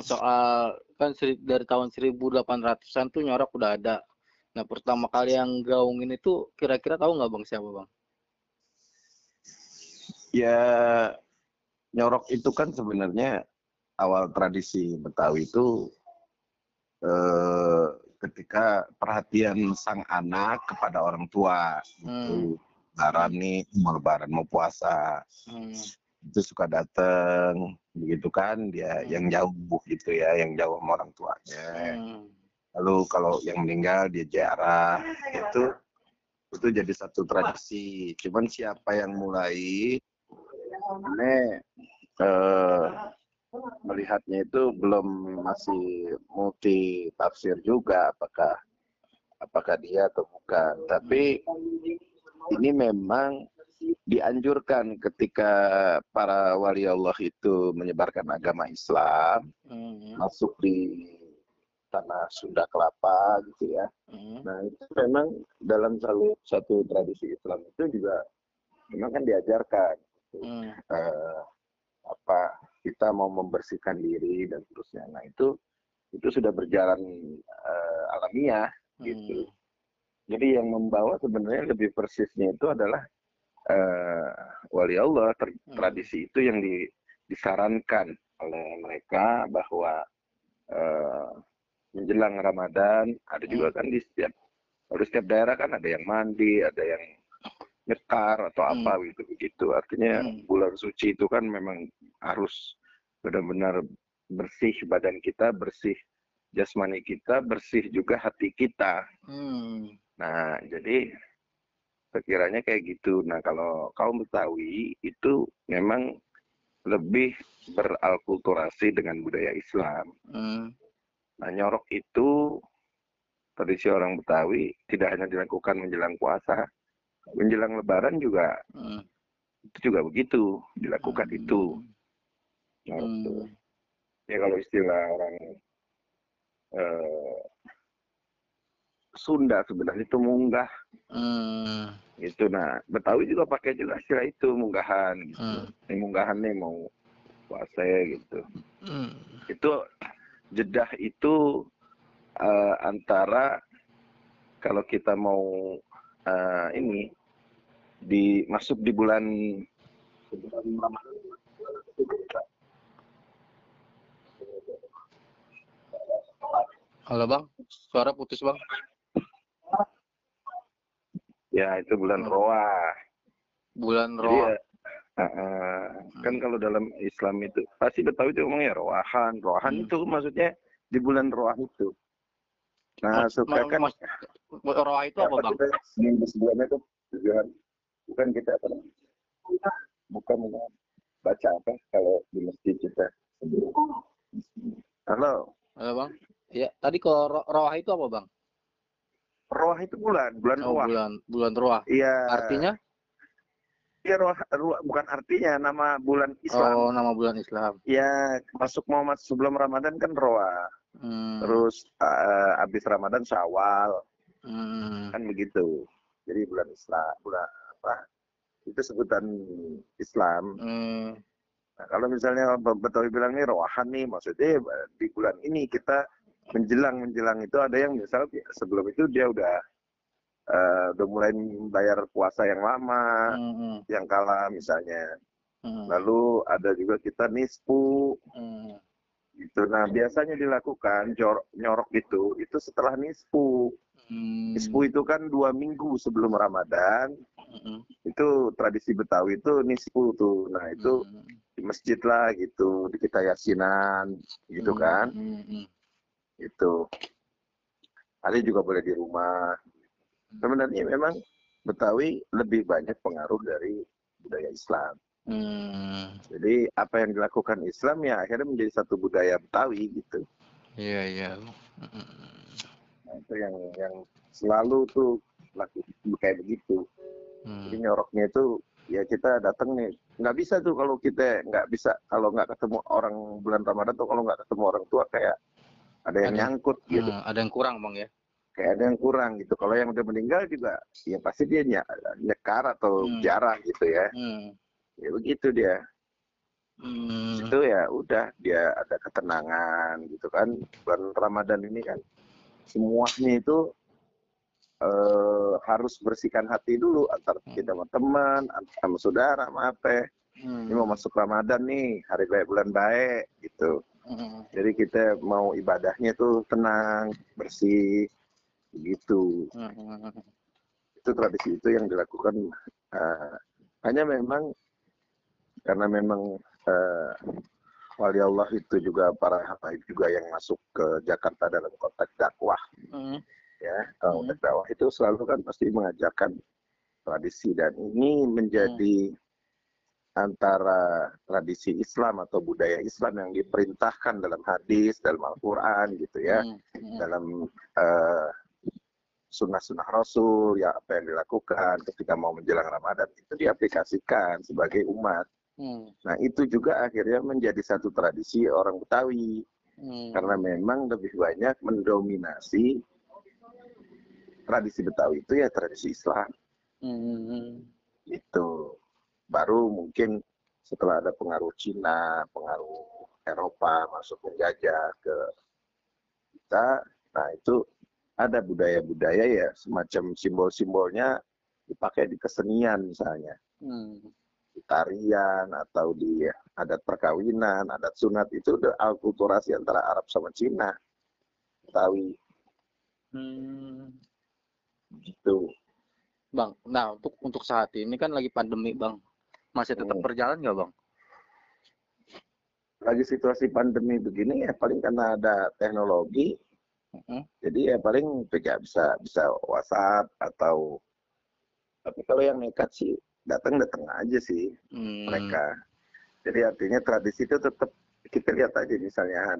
soal kan dari tahun 1800-an tuh nyorok udah ada. Nah, pertama kali yang gaungin itu kira-kira tahu nggak Bang siapa Bang? Ya nyorok itu kan sebenarnya awal tradisi Betawi itu eh, ketika perhatian sang anak kepada orang tua gitu. Lebaran nih mau lebaran mau puasa Hmm. Itu suka datang begitu kan dia Hmm. yang jauh gitu ya yang jauh sama orang tuanya Hmm. lalu kalau yang meninggal dia ziarah itu itu jadi satu tradisi cuman siapa yang mulai ini eh, melihatnya itu belum masih multi tafsir juga apakah apakah dia atau bukan tapi ini memang dianjurkan ketika para wali Allah itu menyebarkan agama Islam Hmm. masuk di tanah Sunda Kelapa gitu ya. Hmm. Nah itu memang dalam satu, satu tradisi Islam itu juga memang kan diajarkan Hmm. eh, apa kita mau membersihkan diri dan seterusnya. Nah itu itu sudah berjalan eh, alamiah gitu. Hmm. Jadi yang membawa sebenarnya lebih persisnya itu adalah eh, wali Allah ter- Hmm. tradisi itu yang di- disarankan oleh mereka bahwa eh, menjelang Ramadan ada juga kan di setiap harus setiap daerah kan ada yang mandi, ada yang nyekar atau apa gitu begitu. Artinya Hmm. bulan suci itu kan memang harus benar-benar bersih badan kita, bersih jasmani kita, bersih juga hati kita. Hmm. Nah, jadi sekiranya kayak gitu. Nah, kalau kaum Betawi itu memang lebih beralkulturasi dengan budaya Islam. Hmm. Nah, nyorok itu tradisi orang Betawi tidak hanya dilakukan menjelang puasa, menjelang Lebaran juga Hmm. itu juga begitu dilakukan Hmm. itu. Nyorok Hmm. itu. Ya kalau istilah orang eh, Sunda sebenarnya itu munggah Hmm. Gitu nah Betawi juga pakai juga istilah itu munggahan gitu Hmm. ini munggahan nih mau puasa gitu Hmm. itu jedah itu eh, antara kalau kita mau eh, ini di masuk di bulan bulan Ramadan Halo Bang, suara putus Bang. Ya itu bulan Hmm. Roah Bulan jadi Roh. ya, eh, kan kalau dalam Islam itu pasti Betawi itu ngomongnya roahan roahan Hmm. itu maksudnya di bulan roah itu nah Mas- suka kan mas- Roh itu apa Bang? kita seminggu sebelumnya tuh tujuan bukan kita apa namanya? bukan bukan. baca apa kalau di masjid kita halo Halo Bang. Ya, tadi kalau Ro- Roh itu apa Bang? Roh itu bulan bulan Oh, roh bulan bulan Roh. iya Artinya? iya roh, roh- bukan artinya nama bulan Islam Oh, nama bulan Islam. ya masuk masuk sebelum Ramadan kan roa Hmm. terus eh, habis Ramadan Syawal Hmm. kan begitu jadi bulan Islam bulan apa itu sebutan Islam Hmm. Nah, kalau misalnya Betawi bilang nih rohan nih, maksudnya di bulan ini kita menjelang menjelang itu ada yang misal sebelum itu dia udah eh, udah mulai bayar puasa yang lama, Hmm. yang kalah misalnya. Hmm. Lalu ada juga kita nispu Hmm. gitu. Nah biasanya dilakukan jor- nyorok itu itu setelah nispu. Hmm. Nispu itu kan dua minggu sebelum Ramadan. Hmm. Itu tradisi Betawi itu nispu tuh. Nah itu Hmm. di masjid lah gitu, di kita yasinan gitu Hmm. kan. Hmm. Hmm. itu ada juga boleh di rumah sebenarnya memang Betawi lebih banyak pengaruh dari budaya Islam Hmm. jadi apa yang dilakukan Islam ya akhirnya menjadi satu budaya Betawi gitu Iya, iya. Hmm. nah, itu yang yang selalu tuh laku kayak begitu Hmm. jadi nyoroknya itu ya kita datang nih nggak bisa tuh kalau kita nggak bisa kalau nggak ketemu orang bulan Ramadan tuh kalau nggak ketemu orang tua kayak ada yang Ada- nyangkut gitu Hmm, ada yang kurang bang ya? kayak ada yang kurang gitu. Kalau yang udah meninggal juga, ya pasti dia ny- nyekar atau Hmm. jarang gitu ya. Hmm. Ya begitu dia. Hmm. itu ya udah dia ada ketenangan gitu kan bulan Ramadan ini kan semuanya itu eh, harus bersihkan hati dulu antara kita sama teman sama saudara sama apa Hmm. ini mau masuk Ramadan nih hari baik bulan baik gitu Hmm. Jadi kita mau ibadahnya tuh tenang bersih gitu itu tradisi itu yang dilakukan eh, hanya memang karena memang eh, wali Allah itu juga para habaib juga yang masuk ke Jakarta dalam konteks dakwah. Hmm. ya kalau Hmm. dakwah itu selalu kan pasti mengajarkan tradisi dan ini menjadi antara tradisi Islam atau budaya Islam yang diperintahkan dalam hadis dalam Al-Quran gitu ya Hmm. Hmm. dalam eh, sunnah-sunnah Rasul ya apa yang dilakukan ketika mau menjelang Ramadan itu diaplikasikan sebagai umat. Hmm. Nah itu juga akhirnya menjadi satu tradisi orang Betawi Hmm. karena memang lebih banyak mendominasi tradisi Betawi itu ya tradisi Islam Hmm. Baru mungkin setelah ada pengaruh Cina, pengaruh Eropa masuk menjajah ke kita, nah itu ada budaya-budaya ya semacam simbol-simbolnya dipakai di kesenian misalnya, Hmm. di tarian atau di adat perkawinan, adat sunat itu udah alkulturasi antara Arab sama Cina, Betawi Hmm. gitu. Bang, nah untuk untuk saat ini kan lagi pandemi, Bang. Masih tetap Hmm. berjalan nggak, Bang? Lagi situasi pandemi begini ya paling karena ada teknologi Hmm. Jadi ya paling PK bisa bisa WhatsApp atau tapi kalau yang nekat sih datang datang aja sih Hmm. mereka. Jadi artinya tradisi itu tetap kita lihat aja misalnya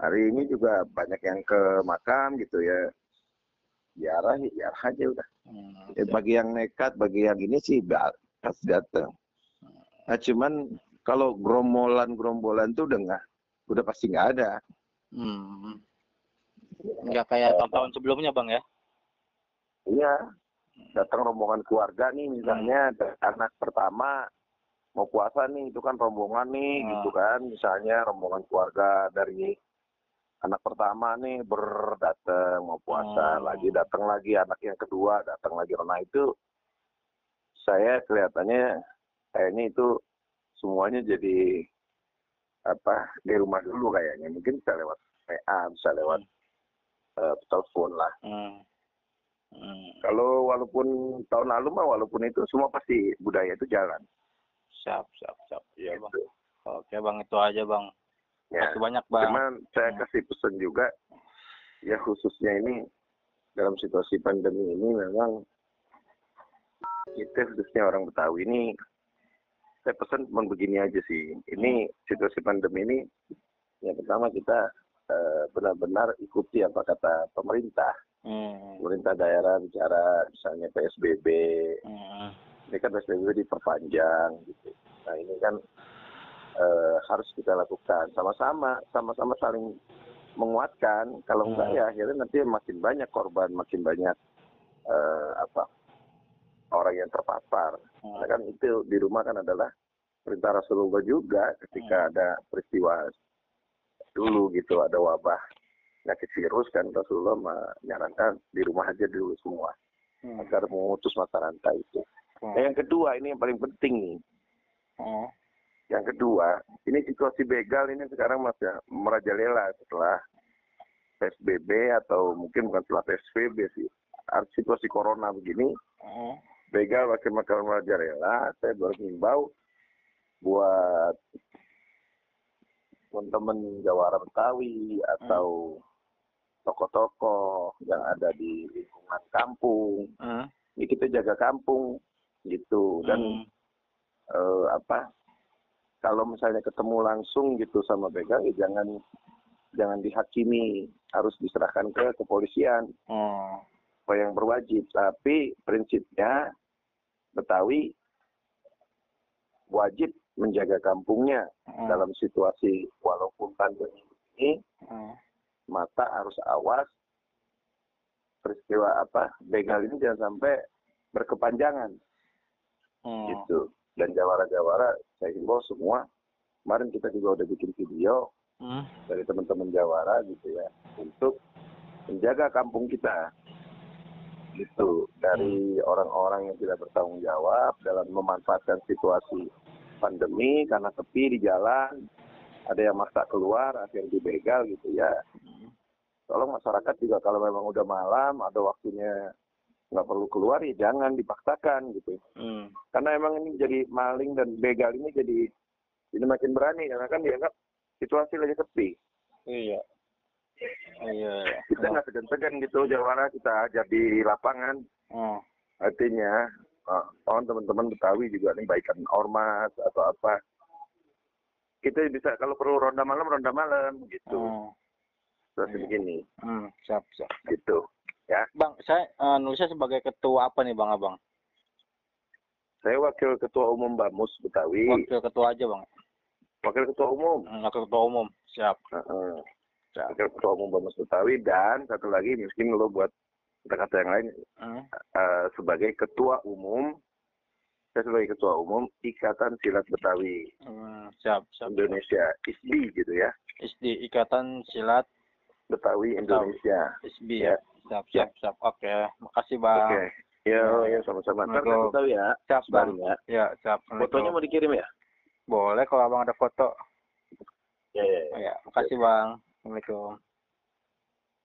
hari ini juga banyak yang ke makam gitu ya. Diarah ya aja udah. Hmm. Ya, bagi yang nekat, bagi yang ini sih pasti datang. Nah cuman kalau gerombolan-gerombolan tuh udah nggak, udah pasti nggak ada. Hmm. Nggak kayak tahun-tahun sebelumnya, Bang ya? Iya, datang rombongan keluarga nih misalnya Hmm. anak pertama mau puasa nih itu kan rombongan nih Ah. gitu kan misalnya rombongan keluarga dari anak pertama nih berdatang mau puasa Hmm. lagi datang lagi anak yang kedua datang lagi nah itu saya kelihatannya kayaknya itu semuanya jadi apa di rumah dulu kayaknya mungkin bisa lewat PA bisa lewat eh, telepon lah Hmm. Hmm. Kalau walaupun tahun lalu mah walaupun itu semua pasti budaya itu jalan. Siap, siap, siap. Iya, Bang. Gitu. Oke, Bang, itu aja, Bang. Ya. Makasih banyak, Bang. Cuman saya Hmm. kasih pesan juga ya khususnya ini dalam situasi pandemi ini memang kita khususnya orang Betawi ini saya pesan cuma begini aja sih. Ini situasi pandemi ini yang pertama kita eh, benar-benar ikuti apa kata pemerintah. Hmm. Pemerintah daerah bicara misalnya PSBB, Hmm. ini kan PSBB diperpanjang gitu. Nah ini kan eh, harus kita lakukan sama-sama, sama-sama saling menguatkan. Kalau enggak Hmm. ya akhirnya nanti makin banyak korban, makin banyak eh, apa orang yang terpapar. Hmm. Karena kan itu di rumah kan adalah perintah Rasulullah juga ketika ada peristiwa dulu gitu ada wabah penyakit virus kan Rasulullah menyarankan di rumah aja dulu semua Hmm. agar memutus mata rantai itu. Hmm. Nah, yang kedua ini yang paling penting nih. Hmm. Yang kedua, ini situasi begal ini sekarang masih merajalela setelah PSBB atau mungkin bukan setelah PSBB sih. Situasi corona begini, Hmm. Begal makin makin merajalela. Saya baru mengimbau buat teman-teman Jawara Betawi atau toko-toko yang ada di lingkungan kampung. Hmm. Ini kita jaga kampung gitu dan Hmm. eh, apa kalau misalnya ketemu langsung gitu sama begal ya jangan jangan dihakimi harus diserahkan ke kepolisian Hmm. apa yang berwajib tapi prinsipnya Betawi wajib menjaga kampungnya Hmm. dalam situasi walaupun pandemi ini Hmm. mata harus awas peristiwa apa begal ini jangan sampai berkepanjangan Hmm. gitu dan jawara-jawara saya himbau semua kemarin kita juga udah bikin video Hmm. dari teman-teman Jawara gitu ya untuk menjaga kampung kita gitu dari orang-orang yang tidak bertanggung jawab dalam memanfaatkan situasi pandemi karena sepi di jalan ada yang maksa keluar akhirnya dibegal gitu ya. Tolong masyarakat juga kalau memang udah malam ada waktunya nggak perlu keluar ya jangan dipaksakan gitu. Hmm. karena emang ini jadi maling dan begal ini jadi jadi makin berani karena kan dianggap situasi lagi sepi. Iya. Iya. kita nggak segan-segan gitu jawara kita ajar di lapangan Oh. artinya uh, oh, teman-teman Betawi juga nih baikan ormas atau apa kita bisa kalau perlu ronda malam ronda malam gitu Oh. terus Iya. begini Hmm. Siap, siap. gitu ya Bang, saya eh, nulisnya sebagai ketua apa nih Bang Abang? saya wakil ketua umum Bamus Betawi Wakil ketua aja Bang. wakil ketua umum Hmm, Wakil ketua umum. Siap. Heeh. Siap. Wakil ketua umum Bamus Betawi dan satu lagi mungkin lo buat kata-kata yang lain Hmm. eh, sebagai ketua umum saya sebagai ketua umum Ikatan Silat Betawi Hmm, Siap, siap. Indonesia ISBI gitu ya ISD Ikatan Silat Betawi Indonesia ISB Ya. ya. Siap, siap, siap. Oke, makasih Bang. oke ya ya sama-sama ntar kasih tahu ya Siap Bang. Ya Ya, siap. fotonya mau dikirim ya Boleh kalau Abang ada foto. ya ya, ya. Ya, makasih Bang. like a